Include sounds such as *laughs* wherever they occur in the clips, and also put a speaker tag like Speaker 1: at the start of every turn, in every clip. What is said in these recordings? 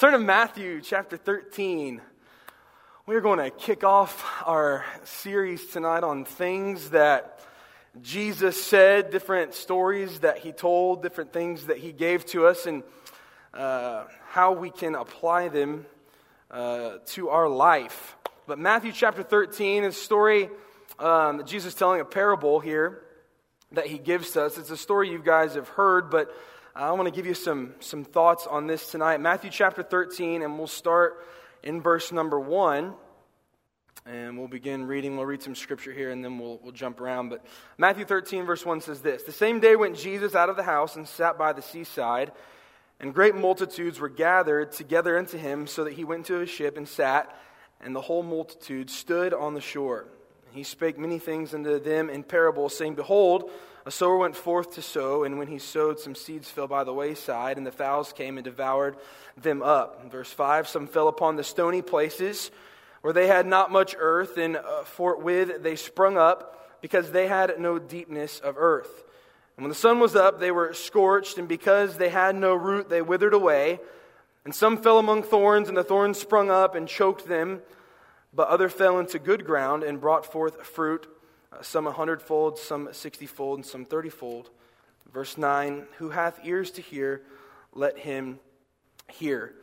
Speaker 1: Turn to Matthew chapter 13. We're going to kick off our series tonight on things that Jesus said, different stories that he told, different things that he gave to us, and uh, how we can apply them uh, to our life. But Matthew chapter 13 is a story um, Jesus telling a parable here that he gives to us. It's a story you guys have heard, but I want to give you some, some thoughts on this tonight. Matthew chapter 13, and we'll start in verse number 1. And we'll begin reading. We'll read some scripture here and then we'll, we'll jump around. But Matthew 13, verse 1 says this The same day went Jesus out of the house and sat by the seaside, and great multitudes were gathered together unto him, so that he went into a ship and sat, and the whole multitude stood on the shore. He spake many things unto them in parables, saying, Behold, a sower went forth to sow, and when he sowed, some seeds fell by the wayside, and the fowls came and devoured them up. Verse 5 Some fell upon the stony places where they had not much earth, and uh, forthwith they sprung up, because they had no deepness of earth. And when the sun was up, they were scorched, and because they had no root, they withered away. And some fell among thorns, and the thorns sprung up and choked them. But other fell into good ground and brought forth fruit some a hundredfold, some sixtyfold, and some thirtyfold. Verse 9 Who hath ears to hear, let him hear.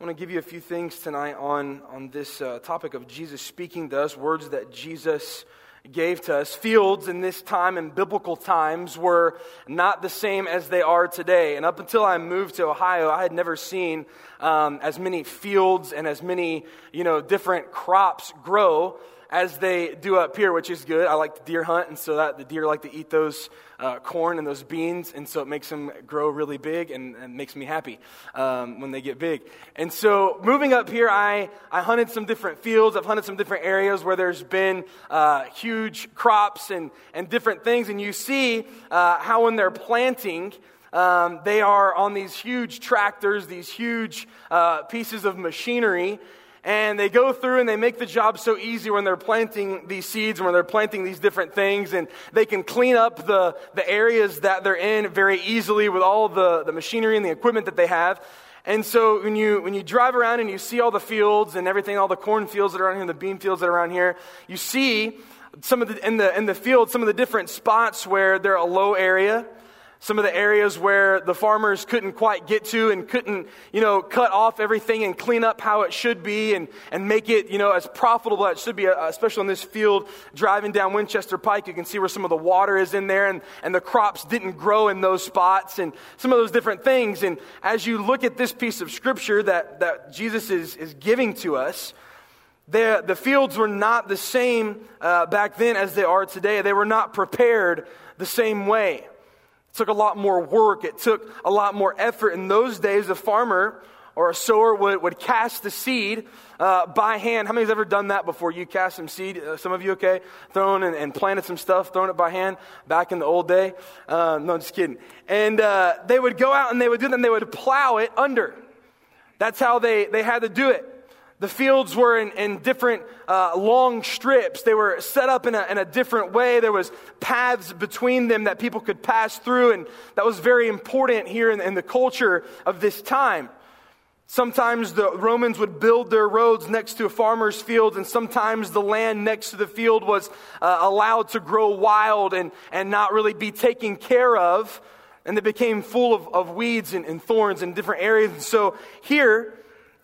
Speaker 1: I want to give you a few things tonight on, on this uh, topic of Jesus speaking to us, words that Jesus gave to us. Fields in this time, in biblical times, were not the same as they are today. And up until I moved to Ohio, I had never seen um, as many fields and as many, you know, different crops grow as they do up here, which is good. I like to deer hunt, and so that the deer like to eat those uh, corn and those beans, and so it makes them grow really big and, and makes me happy um, when they get big. And so moving up here, I, I hunted some different fields. I've hunted some different areas where there's been uh, huge crops and, and different things, and you see uh, how when they're planting, um, they are on these huge tractors, these huge uh, pieces of machinery, and they go through and they make the job so easy when they're planting these seeds, and when they're planting these different things, and they can clean up the, the areas that they're in very easily with all the, the machinery and the equipment that they have. And so when you, when you drive around and you see all the fields and everything, all the corn fields that are around here, and the bean fields that are around here, you see some of the, in the, in the field, some of the different spots where they're a low area some of the areas where the farmers couldn't quite get to and couldn't, you know, cut off everything and clean up how it should be and, and make it, you know, as profitable as it should be, uh, especially on this field driving down Winchester Pike. You can see where some of the water is in there and, and the crops didn't grow in those spots and some of those different things. And as you look at this piece of scripture that, that Jesus is, is giving to us, the, the fields were not the same uh, back then as they are today. They were not prepared the same way. It took a lot more work. It took a lot more effort. In those days, a farmer or a sower would, would cast the seed uh, by hand. How many has ever done that before? You cast some seed, uh, some of you, okay? Thrown and, and, planted some stuff, thrown it by hand back in the old day. Uh, no, just kidding. And uh, they would go out and they would do that and they would plow it under. That's how they, they had to do it. The fields were in, in different uh, long strips. They were set up in a, in a different way. There was paths between them that people could pass through, and that was very important here in, in the culture of this time. Sometimes the Romans would build their roads next to a farmer's field, and sometimes the land next to the field was uh, allowed to grow wild and, and not really be taken care of. And they became full of, of weeds and, and thorns in different areas. And so here,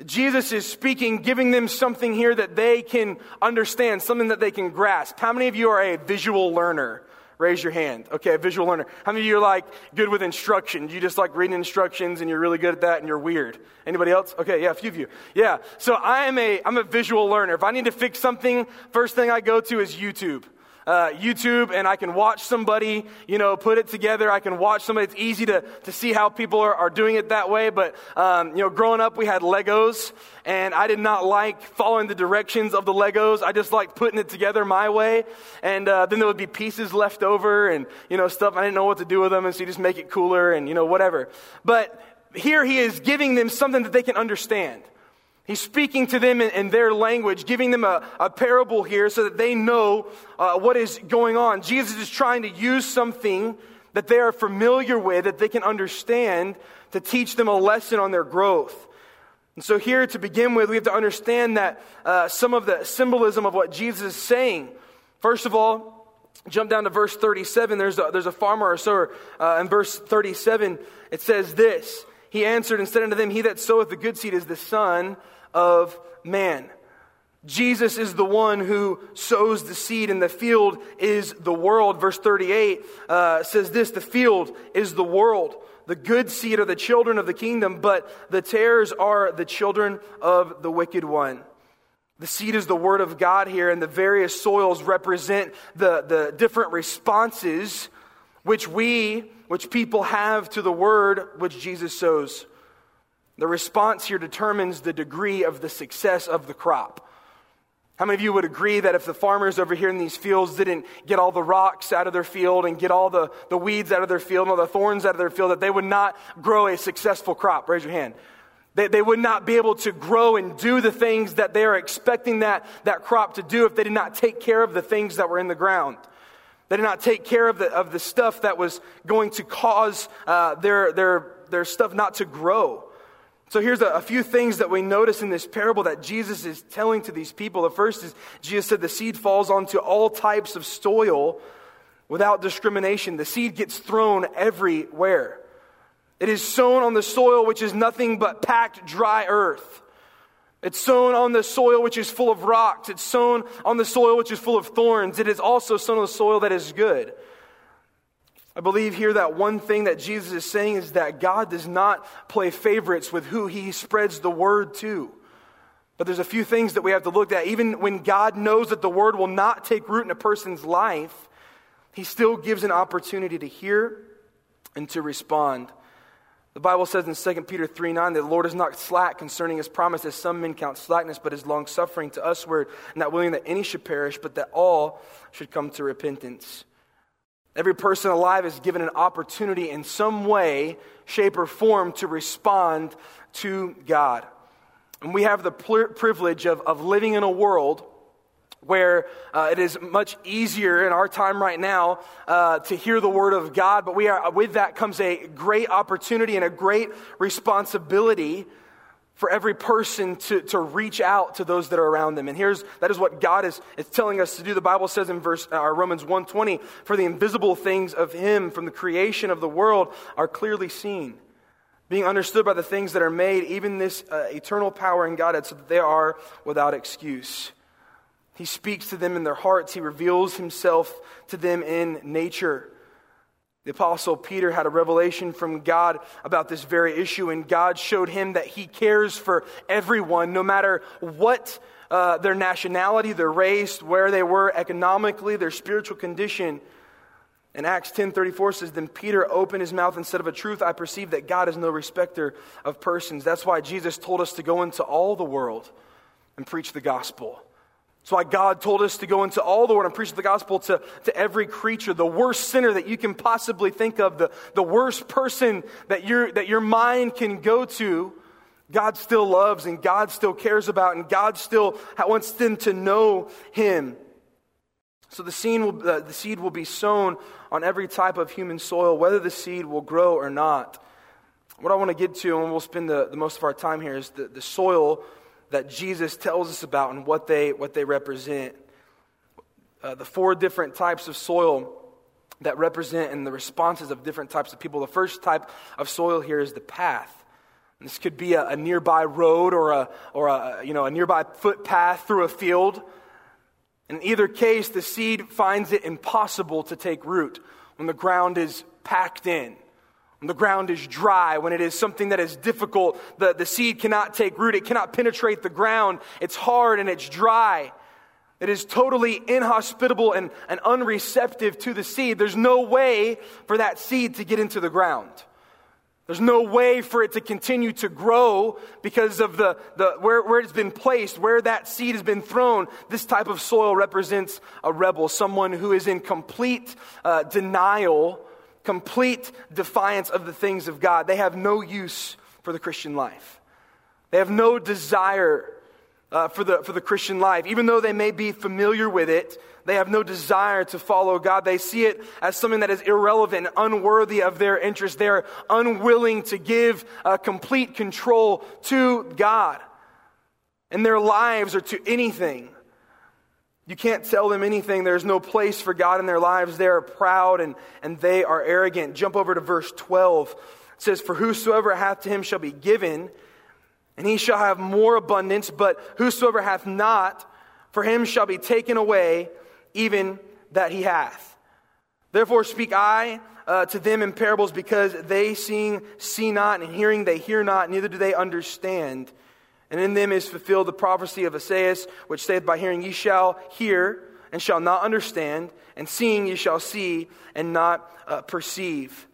Speaker 1: Jesus is speaking, giving them something here that they can understand, something that they can grasp. How many of you are a visual learner? Raise your hand. Okay, a visual learner. How many of you are like good with instructions? You just like reading instructions and you're really good at that and you're weird. Anybody else? Okay, yeah, a few of you. Yeah. So I am a, I'm a visual learner. If I need to fix something, first thing I go to is YouTube uh, YouTube and I can watch somebody, you know, put it together. I can watch somebody. It's easy to, to see how people are, are doing it that way. But, um, you know, growing up, we had Legos and I did not like following the directions of the Legos. I just liked putting it together my way. And uh, then there would be pieces left over and, you know, stuff I didn't know what to do with them. And so you just make it cooler and, you know, whatever. But here he is giving them something that they can understand. He's speaking to them in, in their language, giving them a, a, parable here so that they know uh, what is going on. Jesus is trying to use something that they are familiar with, that they can understand, to teach them a lesson on their growth. And so, here to begin with, we have to understand that uh, some of the symbolism of what Jesus is saying. First of all, jump down to verse 37. There's a, there's a farmer or sower. Uh, in verse 37, it says this He answered and said unto them, He that soweth the good seed is the Son of Man. Jesus is the one who sows the seed, and the field is the world. Verse 38 uh, says this The field is the world. The good seed are the children of the kingdom, but the tares are the children of the wicked one. The seed is the word of God here, and the various soils represent the, the different responses which we, which people have to the word which Jesus sows. The response here determines the degree of the success of the crop. How many of you would agree that if the farmers over here in these fields didn't get all the rocks out of their field and get all the, the weeds out of their field and all the thorns out of their field, that they would not grow a successful crop? Raise your hand. They, they would not be able to grow and do the things that they are expecting that, that crop to do if they did not take care of the things that were in the ground. They did not take care of the, of the stuff that was going to cause uh, their, their, their stuff not to grow. So here's a, a, few things that we notice in this parable that Jesus is telling to these people. The first is Jesus said the seed falls onto all types of soil without discrimination. The seed gets thrown everywhere. It is sown on the soil which is nothing but packed dry earth. It's sown on the soil which is full of rocks. It's sown on the soil which is full of thorns. It is also sown on the soil that is good. I believe here that one thing that Jesus is saying is that God does not play favorites with who he spreads the word to. But there's a few things that we have to look at. Even when God knows that the word will not take root in a person's life, he still gives an opportunity to hear and to respond. The Bible says in 2 Peter 3 9 that the Lord is not slack concerning his promise, as some men count slackness, but is long suffering to us, word, not willing that any should perish, but that all should come to repentance. Every person alive is given an opportunity in some way, shape, or form to respond to God. And we have the privilege of, of living in a world where uh, it is much easier in our time right now uh, to hear the word of God, but we are, with that comes a great opportunity and a great responsibility for every person to, to reach out to those that are around them. And here's, that is what God is, is telling us to do. The Bible says in verse, uh, Romans 1.20, for the invisible things of Him from the creation of the world are clearly seen, being understood by the things that are made, even this uh, eternal power in Godhead, so that they are without excuse. He speaks to them in their hearts. He reveals Himself to them in nature. The Apostle Peter had a revelation from God about this very issue, and God showed him that he cares for everyone, no matter what uh, their nationality, their race, where they were economically, their spiritual condition. And Acts 10:34 says, Then Peter opened his mouth and said, Of a truth, I perceive that God is no respecter of persons. That's why Jesus told us to go into all the world and preach the gospel. That's why God told us to go into all the world and preach the gospel to, to every creature, the worst sinner that you can possibly think of, the, the worst person that, your that your mind can go to. God still loves and God still cares about, and God still wants them to know Him. So the seed, will, uh, the seed will be sown on every type of human soil, whether the seed will grow or not. What I want to get to, and we'll spend the, the most of our time here, is the, the soil that Jesus tells us about and what they, what they represent. Uh, the four different types of soil that represent and the responses of different types of people. The first type of soil here is the path. This could be a, a nearby road or, a, or a, you know, a nearby footpath through a field. In either case, the seed finds it impossible to take root when the ground is packed in. The ground is dry, when it is something that is difficult, the, the seed cannot take root, it cannot penetrate the ground, it's hard and it's dry. It is totally inhospitable and, and unreceptive to the seed. There's no way for that seed to get into the ground. There's no way for it to continue to grow because of the, the where, where it's been placed, where that seed has been thrown. This type of soil represents a rebel, someone who is in complete uh, denial complete defiance of the things of God. They have no use for the Christian life. They have no desire uh, for, the, for the Christian life. Even though they may be familiar with it, they have no desire to follow God. They see it as something that is irrelevant, unworthy of their interest. They're unwilling to give uh, complete control to God And their lives or to anything. You can't tell them anything. There's no place for God in their lives. They are proud and, and they are arrogant. Jump over to verse 12. It says, For whosoever hath to him shall be given, and he shall have more abundance, but whosoever hath not, for him shall be taken away, even that he hath. Therefore speak I uh, to them in parables, because they seeing see not, and hearing they hear not, neither do they understand. And in them is fulfilled the prophecy of Esaias, which saith, By hearing ye shall hear, and shall not understand, and seeing ye shall see, and not uh, perceive.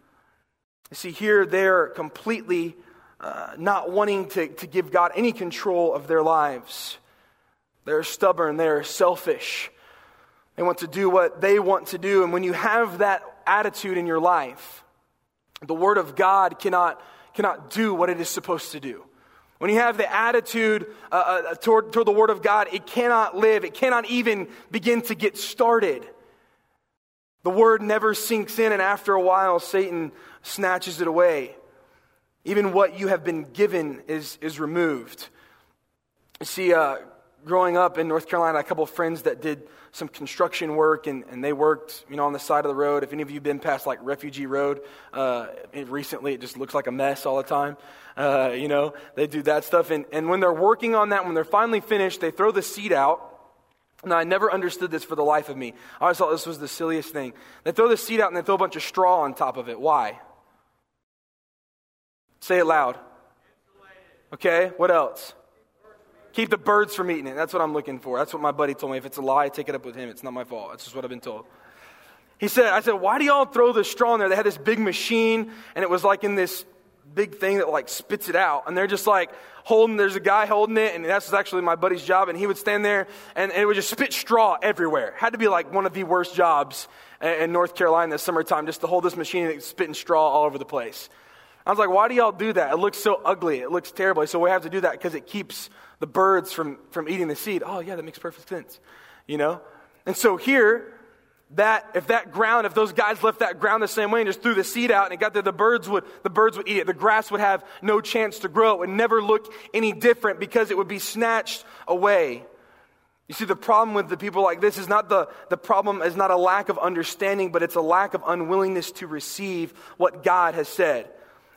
Speaker 1: You see, here they're completely uh, not wanting to, to give God any control of their lives. They're stubborn, they're selfish. They want to do what they want to do. And when you have that attitude in your life, the Word of God cannot, cannot do what it is supposed to do. When you have the attitude uh, uh, toward, toward the Word of God, it cannot live. It cannot even begin to get started. The Word never sinks in, and after a while, Satan snatches it away. Even what you have been given is, is removed. You see, uh, growing up in North Carolina, a couple of friends that did some construction work, and, and they worked, you know, on the side of the road. If any of you have been past like Refugee Road uh, recently, it just looks like a mess all the time. Uh, you know, they do that stuff, and, and when they're working on that, when they're finally finished, they throw the seat out. Now, I never understood this for the life of me. I always thought this was the silliest thing. They throw the seat out and they throw a bunch of straw on top of it. Why? Say it loud. Okay, what else? Keep the birds from eating it. That's what I'm looking for. That's what my buddy told me. If it's a lie, take it up with him. It's not my fault. That's just what I've been told. He said, I said, why do y'all throw the straw in there? They had this big machine, and it was like in this big thing that like spits it out. And they're just like holding, there's a guy holding it, and that's actually my buddy's job. And he would stand there, and, it would just spit straw everywhere. Had to be like one of the worst jobs in North Carolina in the summertime, just to hold this machine and spitting straw all over the place. I was like, why do y'all do that? It looks so ugly. It looks terrible. So we have to do that because it keeps the birds from, from eating the seed. Oh, yeah, that makes perfect sense. You know? And so here, that if that ground, if those guys left that ground the same way and just threw the seed out and it got there, the birds would the birds would eat it. The grass would have no chance to grow. It would never look any different because it would be snatched away. You see, the problem with the people like this is not the, the problem is not a lack of understanding, but it's a lack of unwillingness to receive what God has said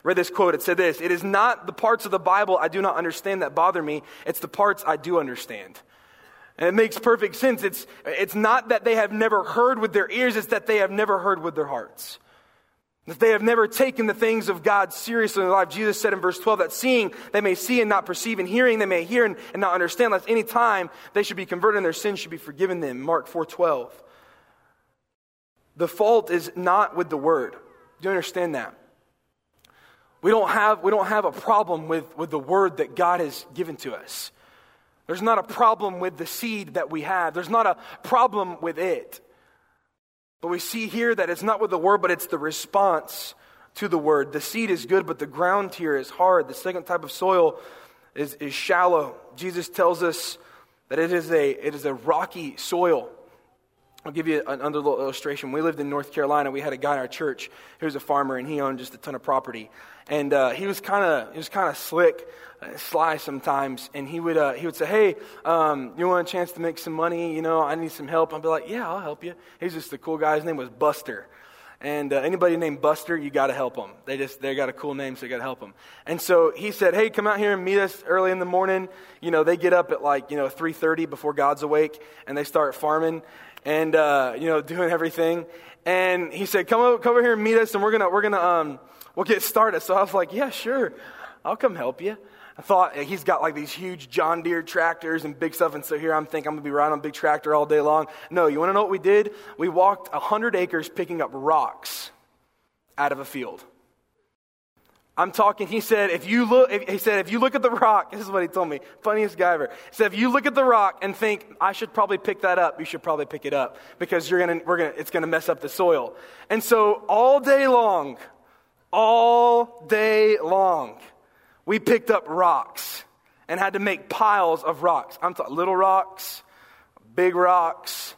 Speaker 1: read this quote. It said this It is not the parts of the Bible I do not understand that bother me, it's the parts I do understand. And it makes perfect sense. It's, it's not that they have never heard with their ears, it's that they have never heard with their hearts. That they have never taken the things of God seriously in their life. Jesus said in verse 12 that seeing they may see and not perceive, and hearing they may hear and, and not understand, lest any time they should be converted and their sins should be forgiven them. Mark 4.12. The fault is not with the word. Do you understand that? We don't have, we don't have a problem with, with the word that God has given to us. There's not a problem with the seed that we have. There's not a problem with it. But we see here that it's not with the word, but it's the response to the word. The seed is good, but the ground here is hard. The second type of soil is, is shallow. Jesus tells us that it is a, it is a rocky soil. I'll give you another little illustration. We lived in North Carolina. We had a guy in our church who was a farmer, and he owned just a ton of property. And uh, he was kind of he was kind of slick, uh, sly sometimes. And he would uh, he would say, "Hey, um, you want a chance to make some money? You know, I need some help." I'd be like, "Yeah, I'll help you." He's just a cool guy. His name was Buster. And uh, anybody named Buster, you got to help them. They just they got a cool name, so you got to help them. And so he said, "Hey, come out here and meet us early in the morning. You know, they get up at like you know 3:30 before God's awake, and they start farming and uh, you know doing everything. And he said, "Come over, come over here and meet us, and we're gonna we're gonna um, we'll get started." So I was like, "Yeah, sure, I'll come help you." I thought he's got like these huge John Deere tractors and big stuff, and so here I'm thinking I'm gonna be riding on a big tractor all day long. No, you want to know what we did? We walked hundred acres picking up rocks out of a field. I'm talking, he said, if you look, he said, if you look at the rock, *laughs* this is what he told me, funniest guy ever. He said, if you look at the rock and think, I should probably pick that up, you should probably pick it up because you're gonna, we're gonna, it's gonna mess up the soil. And so all day long, all day long, we picked up rocks and had to make piles of rocks. I'm talking little rocks, big rocks,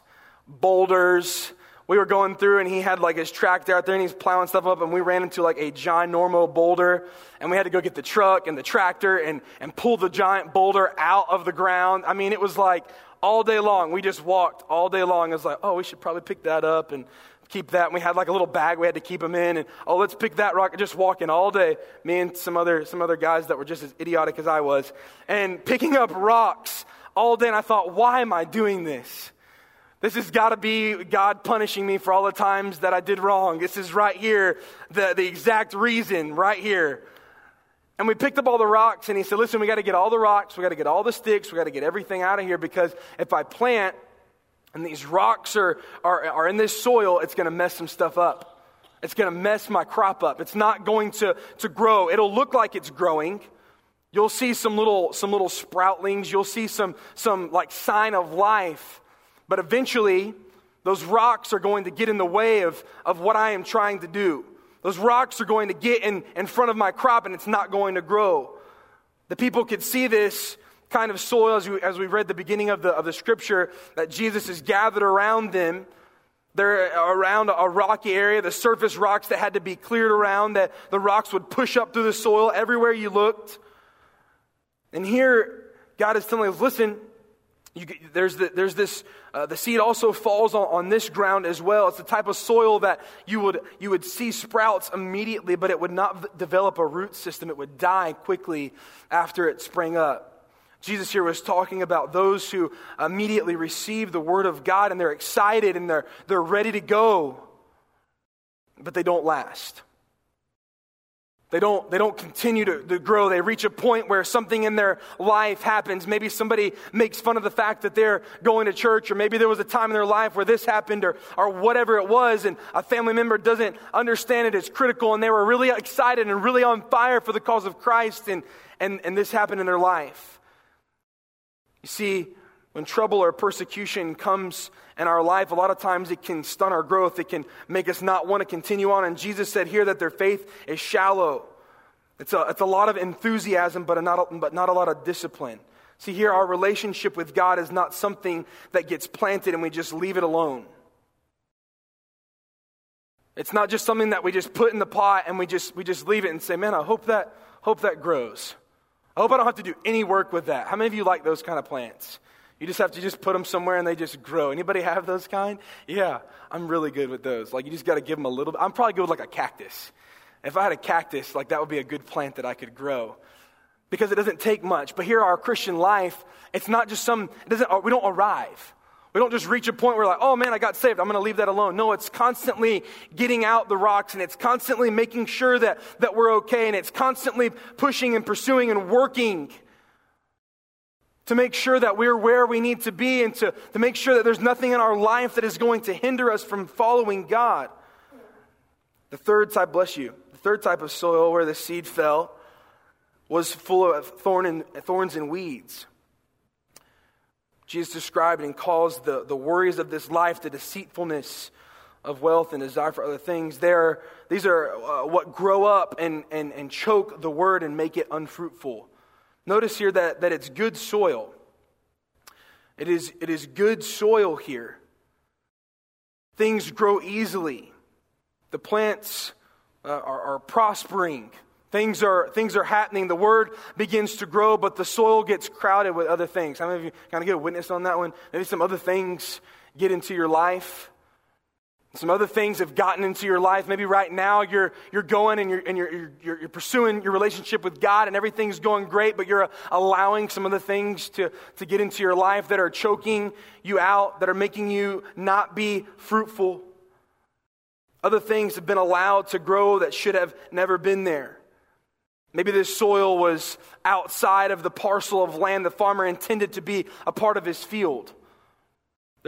Speaker 1: boulders. We were going through and he had like his tractor out there and he's plowing stuff up and we ran into like a ginormo boulder and we had to go get the truck and the tractor and, and pull the giant boulder out of the ground. I mean, it was like all day long. We just walked all day long. It was like, oh, we should probably pick that up and keep that. And we had like a little bag we had to keep them in. And oh, let's pick that rock. Just walking all day. Me and some other, some other guys that were just as idiotic as I was. And picking up rocks all day. And I thought, why am I doing this? This has got to be God punishing me for all the times that I did wrong. This is right here, the, the exact reason, right here. And we picked up all the rocks, and he said, Listen, we got to get all the rocks, we got to get all the sticks, we got to get everything out of here because if I plant and these rocks are, are, are in this soil, it's going to mess some stuff up. It's going to mess my crop up. It's not going to, to grow. It'll look like it's growing. You'll see some little, some little sproutlings. You'll see some, some like sign of life. But eventually, those rocks are going to get in the way of, of what I am trying to do. Those rocks are going to get in, in front of my crop and it's not going to grow. The people could see this kind of soil as we, as we read the beginning of the, of the scripture that Jesus is gathered around them. They're around a rocky area, the surface rocks that had to be cleared around, that the rocks would push up through the soil everywhere you looked. And here, God is telling us listen, you, there's, the, there's this, uh, the seed also falls on, on this ground as well. It's the type of soil that you would, you would see sprouts immediately, but it would not v- develop a root system. It would die quickly after it sprang up. Jesus here was talking about those who immediately receive the word of God and they're excited and they're, they're ready to go, but they don't last. They don't, they don't continue to, to, grow. They reach a point where something in their life happens. Maybe somebody makes fun of the fact that they're going to church, or maybe there was a time in their life where this happened, or, or whatever it was, and a family member doesn't understand it. It's critical, and they were really excited and really on fire for the cause of Christ, and, and, and this happened in their life. You see, when trouble or persecution comes in our life, a lot of times it can stun our growth. It can make us not want to continue on. And Jesus said here that their faith is shallow. It's a, it's a lot of enthusiasm, but a not, but not a lot of discipline. See, here, our relationship with God is not something that gets planted and we just leave it alone. It's not just something that we just put in the pot and we just, we just leave it and say, man, I hope that, hope that grows. I hope I don't have to do any work with that. How many of you like those kind of plants? You just have to just put them somewhere and they just grow. Anybody have those kind? Yeah, I'm really good with those. Like you just got to give them a little bit. I'm probably good with like a cactus. If I had a cactus, like that would be a good plant that I could grow. Because it doesn't take much. But here our Christian life, it's not just some it doesn't we don't arrive. We don't just reach a point where like, oh man, I got saved. I'm going to leave that alone. No, it's constantly getting out the rocks and it's constantly making sure that, that we're okay and it's constantly pushing and pursuing and working to make sure that we're where we need to be and to, to make sure that there's nothing in our life that is going to hinder us from following God. The third type, bless you, the third type of soil where the seed fell was full of thorn and, thorns and weeds. Jesus described and calls the, the worries of this life, the deceitfulness of wealth and desire for other things. There, these are uh, what grow up and, and, and choke the word and make it unfruitful. Notice here that, that it's good soil. It is, it is good soil here. Things grow easily. The plants uh, are, are prospering. Things are, things are happening. The word begins to grow, but the soil gets crowded with other things. How many of you kind of get a witness on that one? Maybe some other things get into your life. Some other things have gotten into your life. Maybe right now you're, you're going and, you're, and you're, you're, you're pursuing your relationship with God and everything's going great, but you're allowing some of the things to, to get into your life that are choking you out, that are making you not be fruitful. Other things have been allowed to grow that should have never been there. Maybe this soil was outside of the parcel of land the farmer intended to be a part of his field.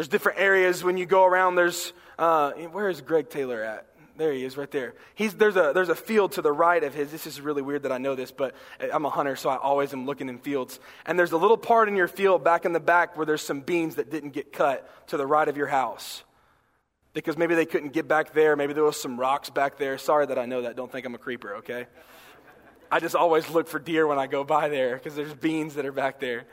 Speaker 1: There's different areas when you go around. There's, uh, where is Greg Taylor at? There he is, right there. He's, there's, a, there's a field to the right of his. This is really weird that I know this, but I'm a hunter, so I always am looking in fields. And there's a little part in your field back in the back where there's some beans that didn't get cut to the right of your house. Because maybe they couldn't get back there. Maybe there was some rocks back there. Sorry that I know that. Don't think I'm a creeper, okay? I just always look for deer when I go by there because there's beans that are back there.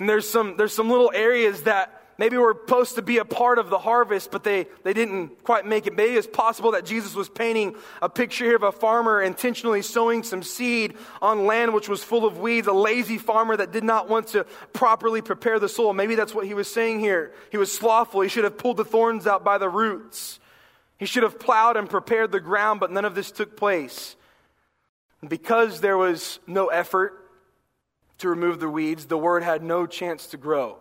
Speaker 1: And there's some, there's some little areas that maybe were supposed to be a part of the harvest, but they, they didn't quite make it. Maybe it's possible that Jesus was painting a picture here of a farmer intentionally sowing some seed on land which was full of weeds, a lazy farmer that did not want to properly prepare the soil. Maybe that's what he was saying here. He was slothful. He should have pulled the thorns out by the roots. He should have plowed and prepared the ground, but none of this took place. because there was no effort to remove the weeds, the word had no chance to grow.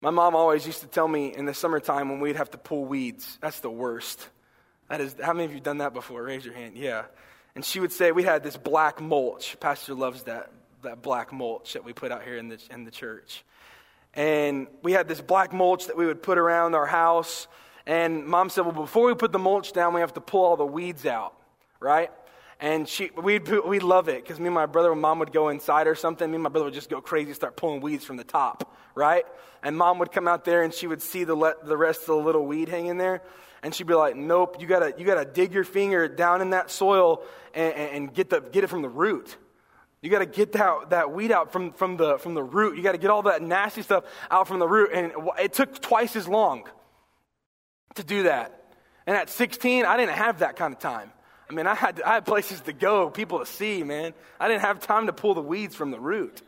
Speaker 1: My mom always used to tell me in the summertime when we'd have to pull weeds, that's the worst. That is, how many of you done that before? Raise your hand. Yeah. And she would say we had this black mulch. Pastor loves that, that black mulch that we put out here in the, in the church. And we had this black mulch that we would put around our house. And mom said, well, before we put the mulch down, we have to pull all the weeds out, right? And she, we'd, we'd love it because me and my brother, mom would go inside or something, me and my brother would just go crazy, start pulling weeds from the top, right? And mom would come out there and she would see the, le- the rest of the little weed hanging there. And she'd be like, nope, you gotta, you gotta dig your finger down in that soil and, and get, the, get it from the root. You got to get that, that weed out from, from, the, from the root. You got to get all that nasty stuff out from the root. And it took twice as long to do that. And at 16, I didn't have that kind of time. I mean, I had, I had places to go, people to see, man. I didn't have time to pull the weeds from the root.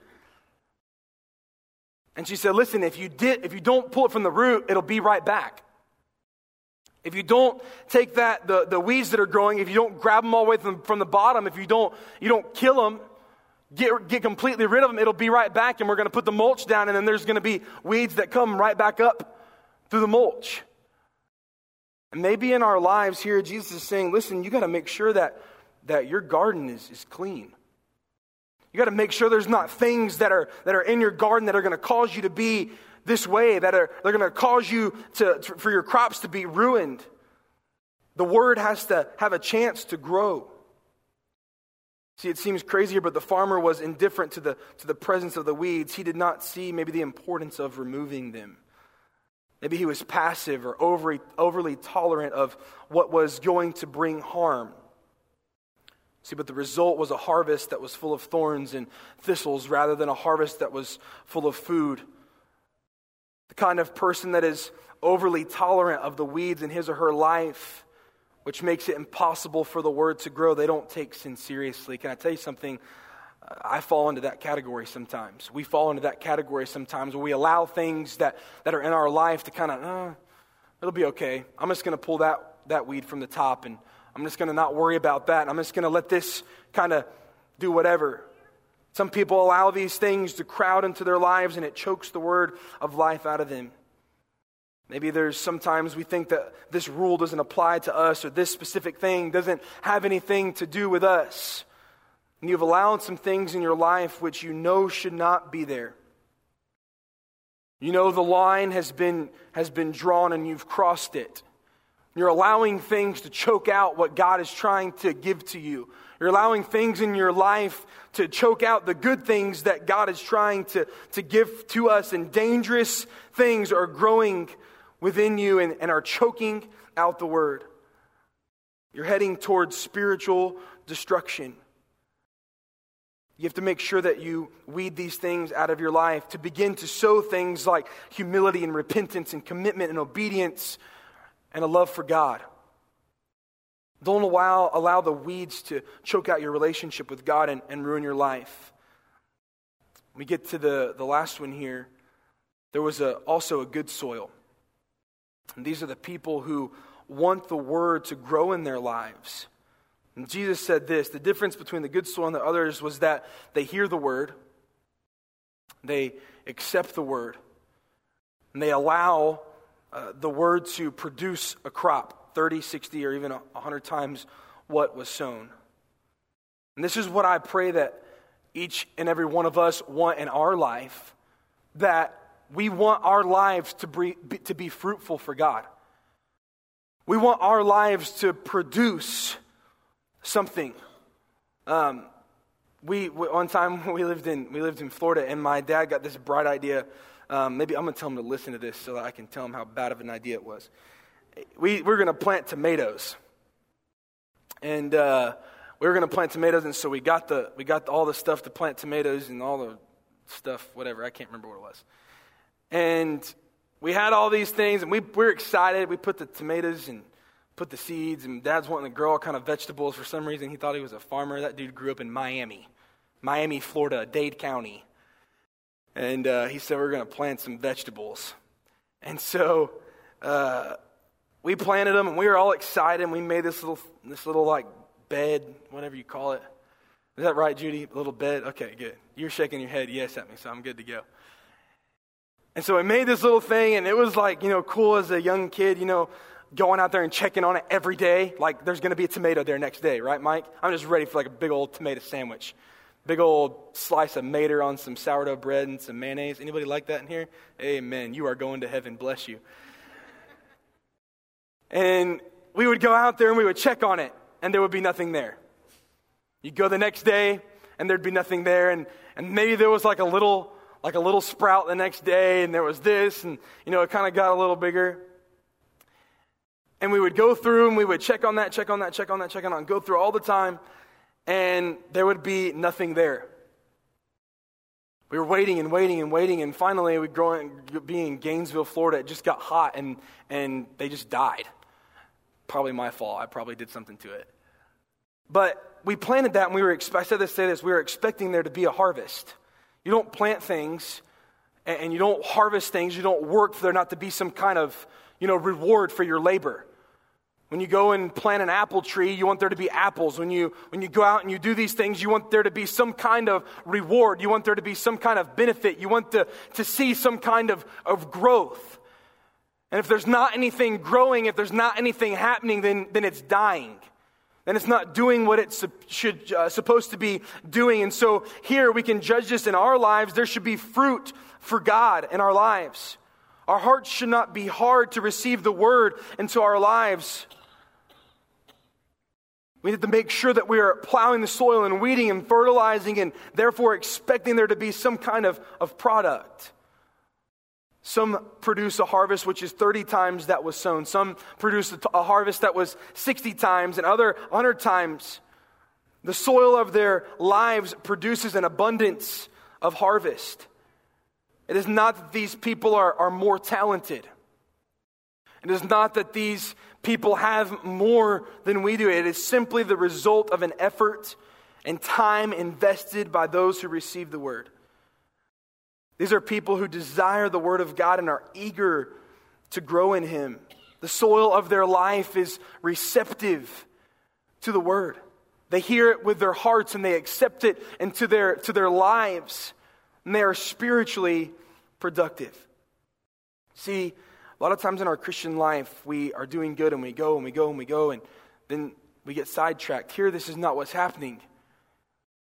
Speaker 1: And she said, listen, if you, did, if you don't pull it from the root, it'll be right back. If you don't take that, the, the weeds that are growing, if you don't grab them all the way from, from the bottom, if you don't, you don't kill them, get, get completely rid of them, it'll be right back and we're going to put the mulch down and then there's going to be weeds that come right back up through the mulch. And maybe in our lives here, Jesus is saying, listen, you got to make sure that, that your garden is, is clean. You got to make sure there's not things that are, that are in your garden that are going to cause you to be this way, that are they're going to cause you to, to, for your crops to be ruined. The word has to have a chance to grow. See, it seems crazier, but the farmer was indifferent to the, to the presence of the weeds. He did not see maybe the importance of removing them. Maybe he was passive or overly, overly tolerant of what was going to bring harm. See, but the result was a harvest that was full of thorns and thistles rather than a harvest that was full of food. The kind of person that is overly tolerant of the weeds in his or her life, which makes it impossible for the word to grow, they don't take sin seriously. Can I tell you something? I fall into that category sometimes. We fall into that category sometimes where we allow things that, that are in our life to kind of, uh, it'll be okay. I'm just going to pull that, that weed from the top and I'm just going to not worry about that. I'm just going to let this kind of do whatever. Some people allow these things to crowd into their lives and it chokes the word of life out of them. Maybe there's sometimes we think that this rule doesn't apply to us or this specific thing doesn't have anything to do with us. And you've allowed some things in your life which you know should not be there. You know the line has been, has been drawn and you've crossed it. You're allowing things to choke out what God is trying to give to you. You're allowing things in your life to choke out the good things that God is trying to, to give to us, and dangerous things are growing within you and, and are choking out the word. You're heading towards spiritual destruction. You have to make sure that you weed these things out of your life to begin to sow things like humility and repentance and commitment and obedience and a love for God. Don't allow, allow the weeds to choke out your relationship with God and, and ruin your life. We get to the, the last one here. There was a, also a good soil. And these are the people who want the word to grow in their lives. And Jesus said this the difference between the good soil and the others was that they hear the word, they accept the word, and they allow uh, the word to produce a crop 30, 60, or even 100 times what was sown. And this is what I pray that each and every one of us want in our life that we want our lives to be, to be fruitful for God. We want our lives to produce something. Um, we, one time *laughs* we lived in we lived in Florida, and my dad got this bright idea. Um, maybe I'm gonna tell him to listen to this so that I can tell him how bad of an idea it was. We we're gonna plant tomatoes, and uh, we were to plant tomatoes, and so we got the we got all the stuff to plant tomatoes and all the stuff, whatever. I can't remember what it was. And we had all these things, and we, we were excited. We put the tomatoes and put the seeds, and Dad's wanting to grow all kind of vegetables for some reason. He thought he was a farmer. That dude grew up in Miami, Miami, Florida, Dade County. And uh, he said, We're going to plant some vegetables. And so uh, we planted them, and we were all excited. And we made this little, this little like bed, whatever you call it. Is that right, Judy? A little bed? Okay, good. You're shaking your head yes at me, so I'm good to go. And so I made this little thing, and it was like, you know, cool as a young kid, you know, going out there and checking on it every day. Like, there's going to be a tomato there next day, right, Mike? I'm just ready for like a big old tomato sandwich. Big old slice of mater on some sourdough bread and some mayonnaise. Anybody like that in here? Amen. You are going to heaven. Bless you. And we would go out there and we would check on it, and there would be nothing there. You'd go the next day, and there'd be nothing there, and, and maybe there was like a little like a little sprout the next day, and there was this, and you know, it kind of got a little bigger. And we would go through and we would check on that, check on that, check on that, check on that, go through all the time, and there would be nothing there. We were waiting and waiting and waiting, and finally, we growing, being in Gainesville, Florida, it just got hot, and, and they just died. Probably my fault. I probably did something to it. But we planted that, and we were, I said this, say this, we were expecting there to be a harvest. You don't plant things and you don't harvest things, you don't work for there not to be some kind of, you know, reward for your labor. When you go and plant an apple tree, you want there to be apples. When you, when you go out and you do these things, you want there to be some kind of reward. You want there to be some kind of benefit. You want to, to see some kind of, of growth. And if there's not anything growing, if there's not anything happening, then, then it's dying and it's not doing what it's should, uh, supposed to be doing. And so here we can judge this in our lives. There should be fruit for God in our lives. Our hearts should not be hard to receive the word into our lives. We need to make sure that we are plowing the soil and weeding and fertilizing and therefore expecting there to be some kind of, of product. Some produce a harvest which is 30 times that was sown. Some produce a harvest that was 60 times, and other 100 times. The soil of their lives produces an abundance of harvest. It is not that these people are, are more talented. It is not that these people have more than we do. It is simply the result of an effort and time invested by those who receive the word. These are people who desire the Word of God and are eager to grow in Him. The soil of their life is receptive to the Word. They hear it with their hearts and they accept it into their, to their lives, and they are spiritually productive. See, a lot of times in our Christian life, we are doing good and we go and we go and we go, and then we get sidetracked. Here, this is not what's happening.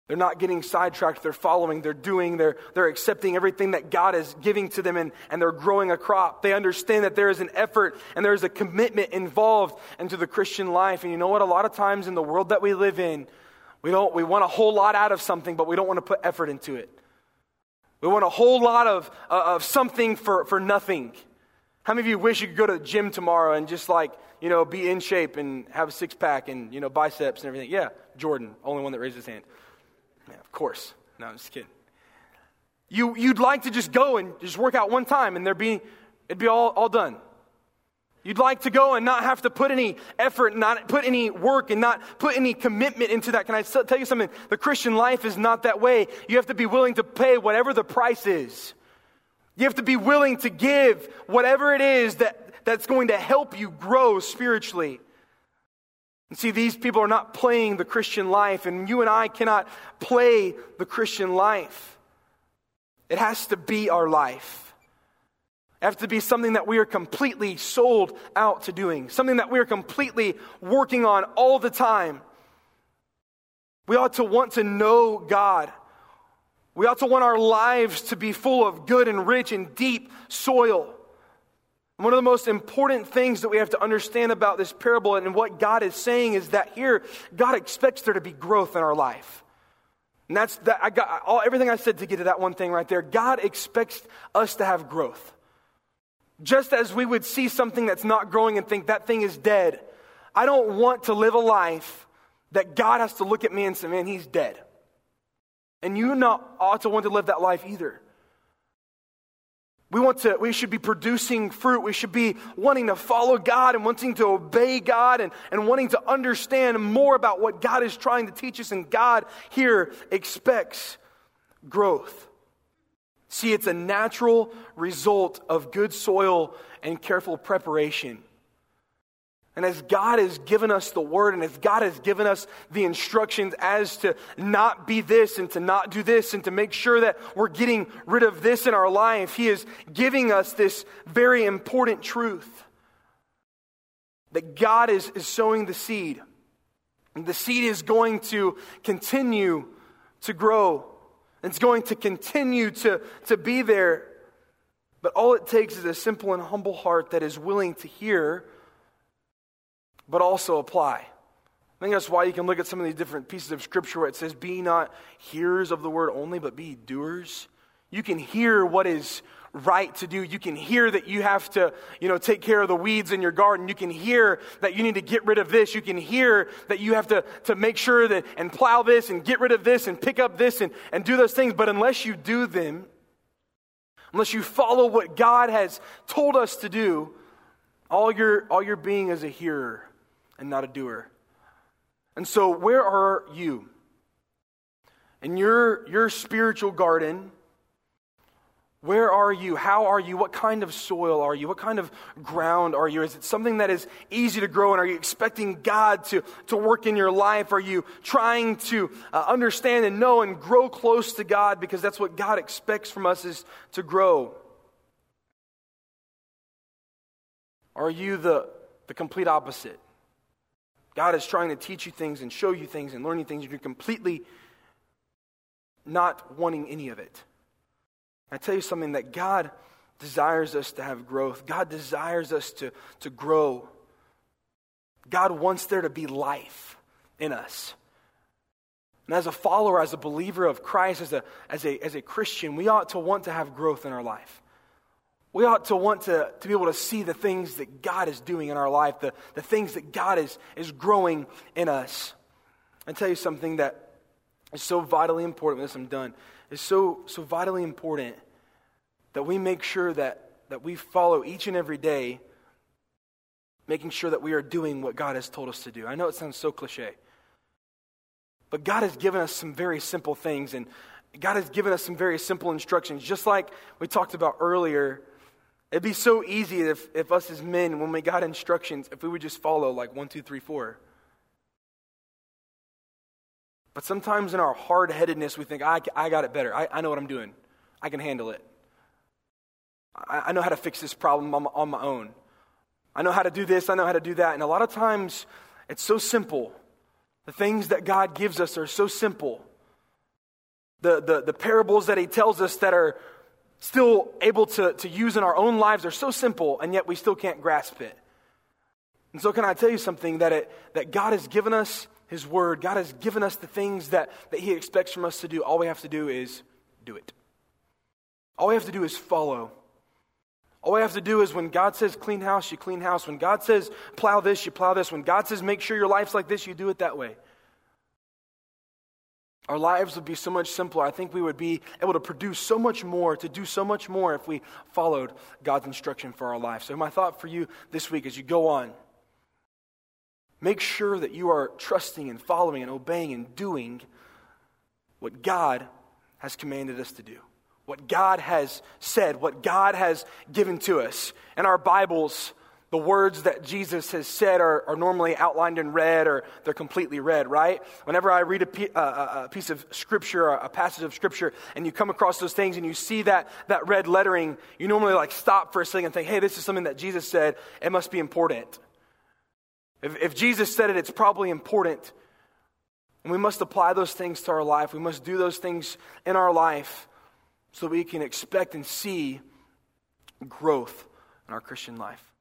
Speaker 1: They're not getting sidetracked. They're following. They're doing. They're, they're accepting everything that God is giving to them and, and they're growing a crop. They understand that there is an effort and there is a commitment involved into the Christian life. And you know what? A lot of times in the world that we live in, we, don't, we want a whole lot out of something, but we don't want to put effort into it. We want a whole lot of, uh, of something for, for nothing. How many of you wish you could go to the gym tomorrow and just like, you know, be in shape and have a six pack and, you know, biceps and everything? Yeah, Jordan, only one that raised his hand. Yeah, of course. No, I'm just kidding. You, you'd like to just go and just work out one time and there'd be, it'd be all, all done. You'd like to go and not have to put any effort, not put any work, and not put any commitment into that. Can I tell you something? The Christian life is not that way. You have to be willing to pay whatever the price is. You have to be willing to give whatever it is that, that's going to help you grow spiritually. And see, these people are not playing the Christian life, and you and I cannot play the Christian life. It has to be our life. It has to be something that we are completely sold out to doing, something that we are completely working on all the time. We ought to want to know God. We ought to want our lives to be full of good and rich and deep soil. One of the most important things that we have to understand about this parable and what God is saying is that here, God expects there to be growth in our life. And that's that I got all everything I said to get to that one thing right there. God expects us to have growth. Just as we would see something that's not growing and think that thing is dead. I don't want to live a life that God has to look at me and say, man, he's dead. And you not ought to want to live that life either. We want to, we should be producing fruit. We should be wanting to follow God and wanting to obey God and, and wanting to understand more about what God is trying to teach us. And God here expects growth. See, it's a natural result of good soil and careful preparation. And as God has given us the word and as God has given us the instructions as to not be this and to not do this and to make sure that we're getting rid of this in our life, He is giving us this very important truth that God is, is sowing the seed. And the seed is going to continue to grow. It's going to continue to, to be there. But all it takes is a simple and humble heart that is willing to hear but also apply. I think that's why you can look at some of these different pieces of scripture where it says, Be not hearers of the word only, but be doers. You can hear what is right to do. You can hear that you have to, you know, take care of the weeds in your garden. You can hear that you need to get rid of this. You can hear that you have to, to make sure that and plow this and get rid of this and pick up this and, and do those things. But unless you do them, unless you follow what God has told us to do, all your all your being is a hearer and not a doer. And so, where are you? In your, your spiritual garden, where are you? How are you? What kind of soil are you? What kind of ground are you? Is it something that is easy to grow in? Are you expecting God to, to work in your life? Are you trying to uh, understand and know and grow close to God because that's what God expects from us is to grow? Are you the, the complete opposite? God is trying to teach you things and show you things and learn you things, and you're completely not wanting any of it. I tell you something that God desires us to have growth. God desires us to, to grow. God wants there to be life in us. And as a follower, as a believer of Christ, as a, as a, as a Christian, we ought to want to have growth in our life we ought to want to, to be able to see the things that God is doing in our life, the, the things that God is, is growing in us. I tell you something that is so vitally important. This, I'm done. It's so, so vitally important that we make sure that, that we follow each and every day, making sure that we are doing what God has told us to do. I know it sounds so cliche, but God has given us some very simple things, and God has given us some very simple instructions, just like we talked about earlier It'd be so easy if, if us as men, when we got instructions, if we would just follow like one, two, three, four. But sometimes in our hard headedness, we think, I, I got it better. I, I know what I'm doing. I can handle it. I, I know how to fix this problem on, on my own. I know how to do this. I know how to do that. And a lot of times, it's so simple. The things that God gives us are so simple. The, the, the parables that He tells us that are still able to, to use in our own lives are so simple, and yet we still can't grasp it. And so, can I tell you something that, it, that God has given us His Word, God has given us the things that, that He expects from us to do. All we have to do is do it. All we have to do is follow. All we have to do is when God says clean house, you clean house. When God says plow this, you plow this. When God says make sure your life's like this, you do it that way our lives would be so much simpler. I think we would be able to produce so much more, to do so much more if we followed God's instruction for our life. So, my thought for you this week as you go on, make sure that you are trusting and following and obeying and doing what God has commanded us to do, what God has said, what God has given to us. And our Bibles, the words that Jesus has said are, are, normally outlined in red or they're completely red, right? Whenever I read a, a, a uh, uh, uh, piece of scripture, a passage of scripture, and you come across those things and you see that, that red lettering, you normally like stop for a second and think, hey, this is something that Jesus said. It must be important. If, if Jesus said it, it's probably important. And we must apply those things to our life. We must do those things in our life so we can expect and see growth in our Christian life.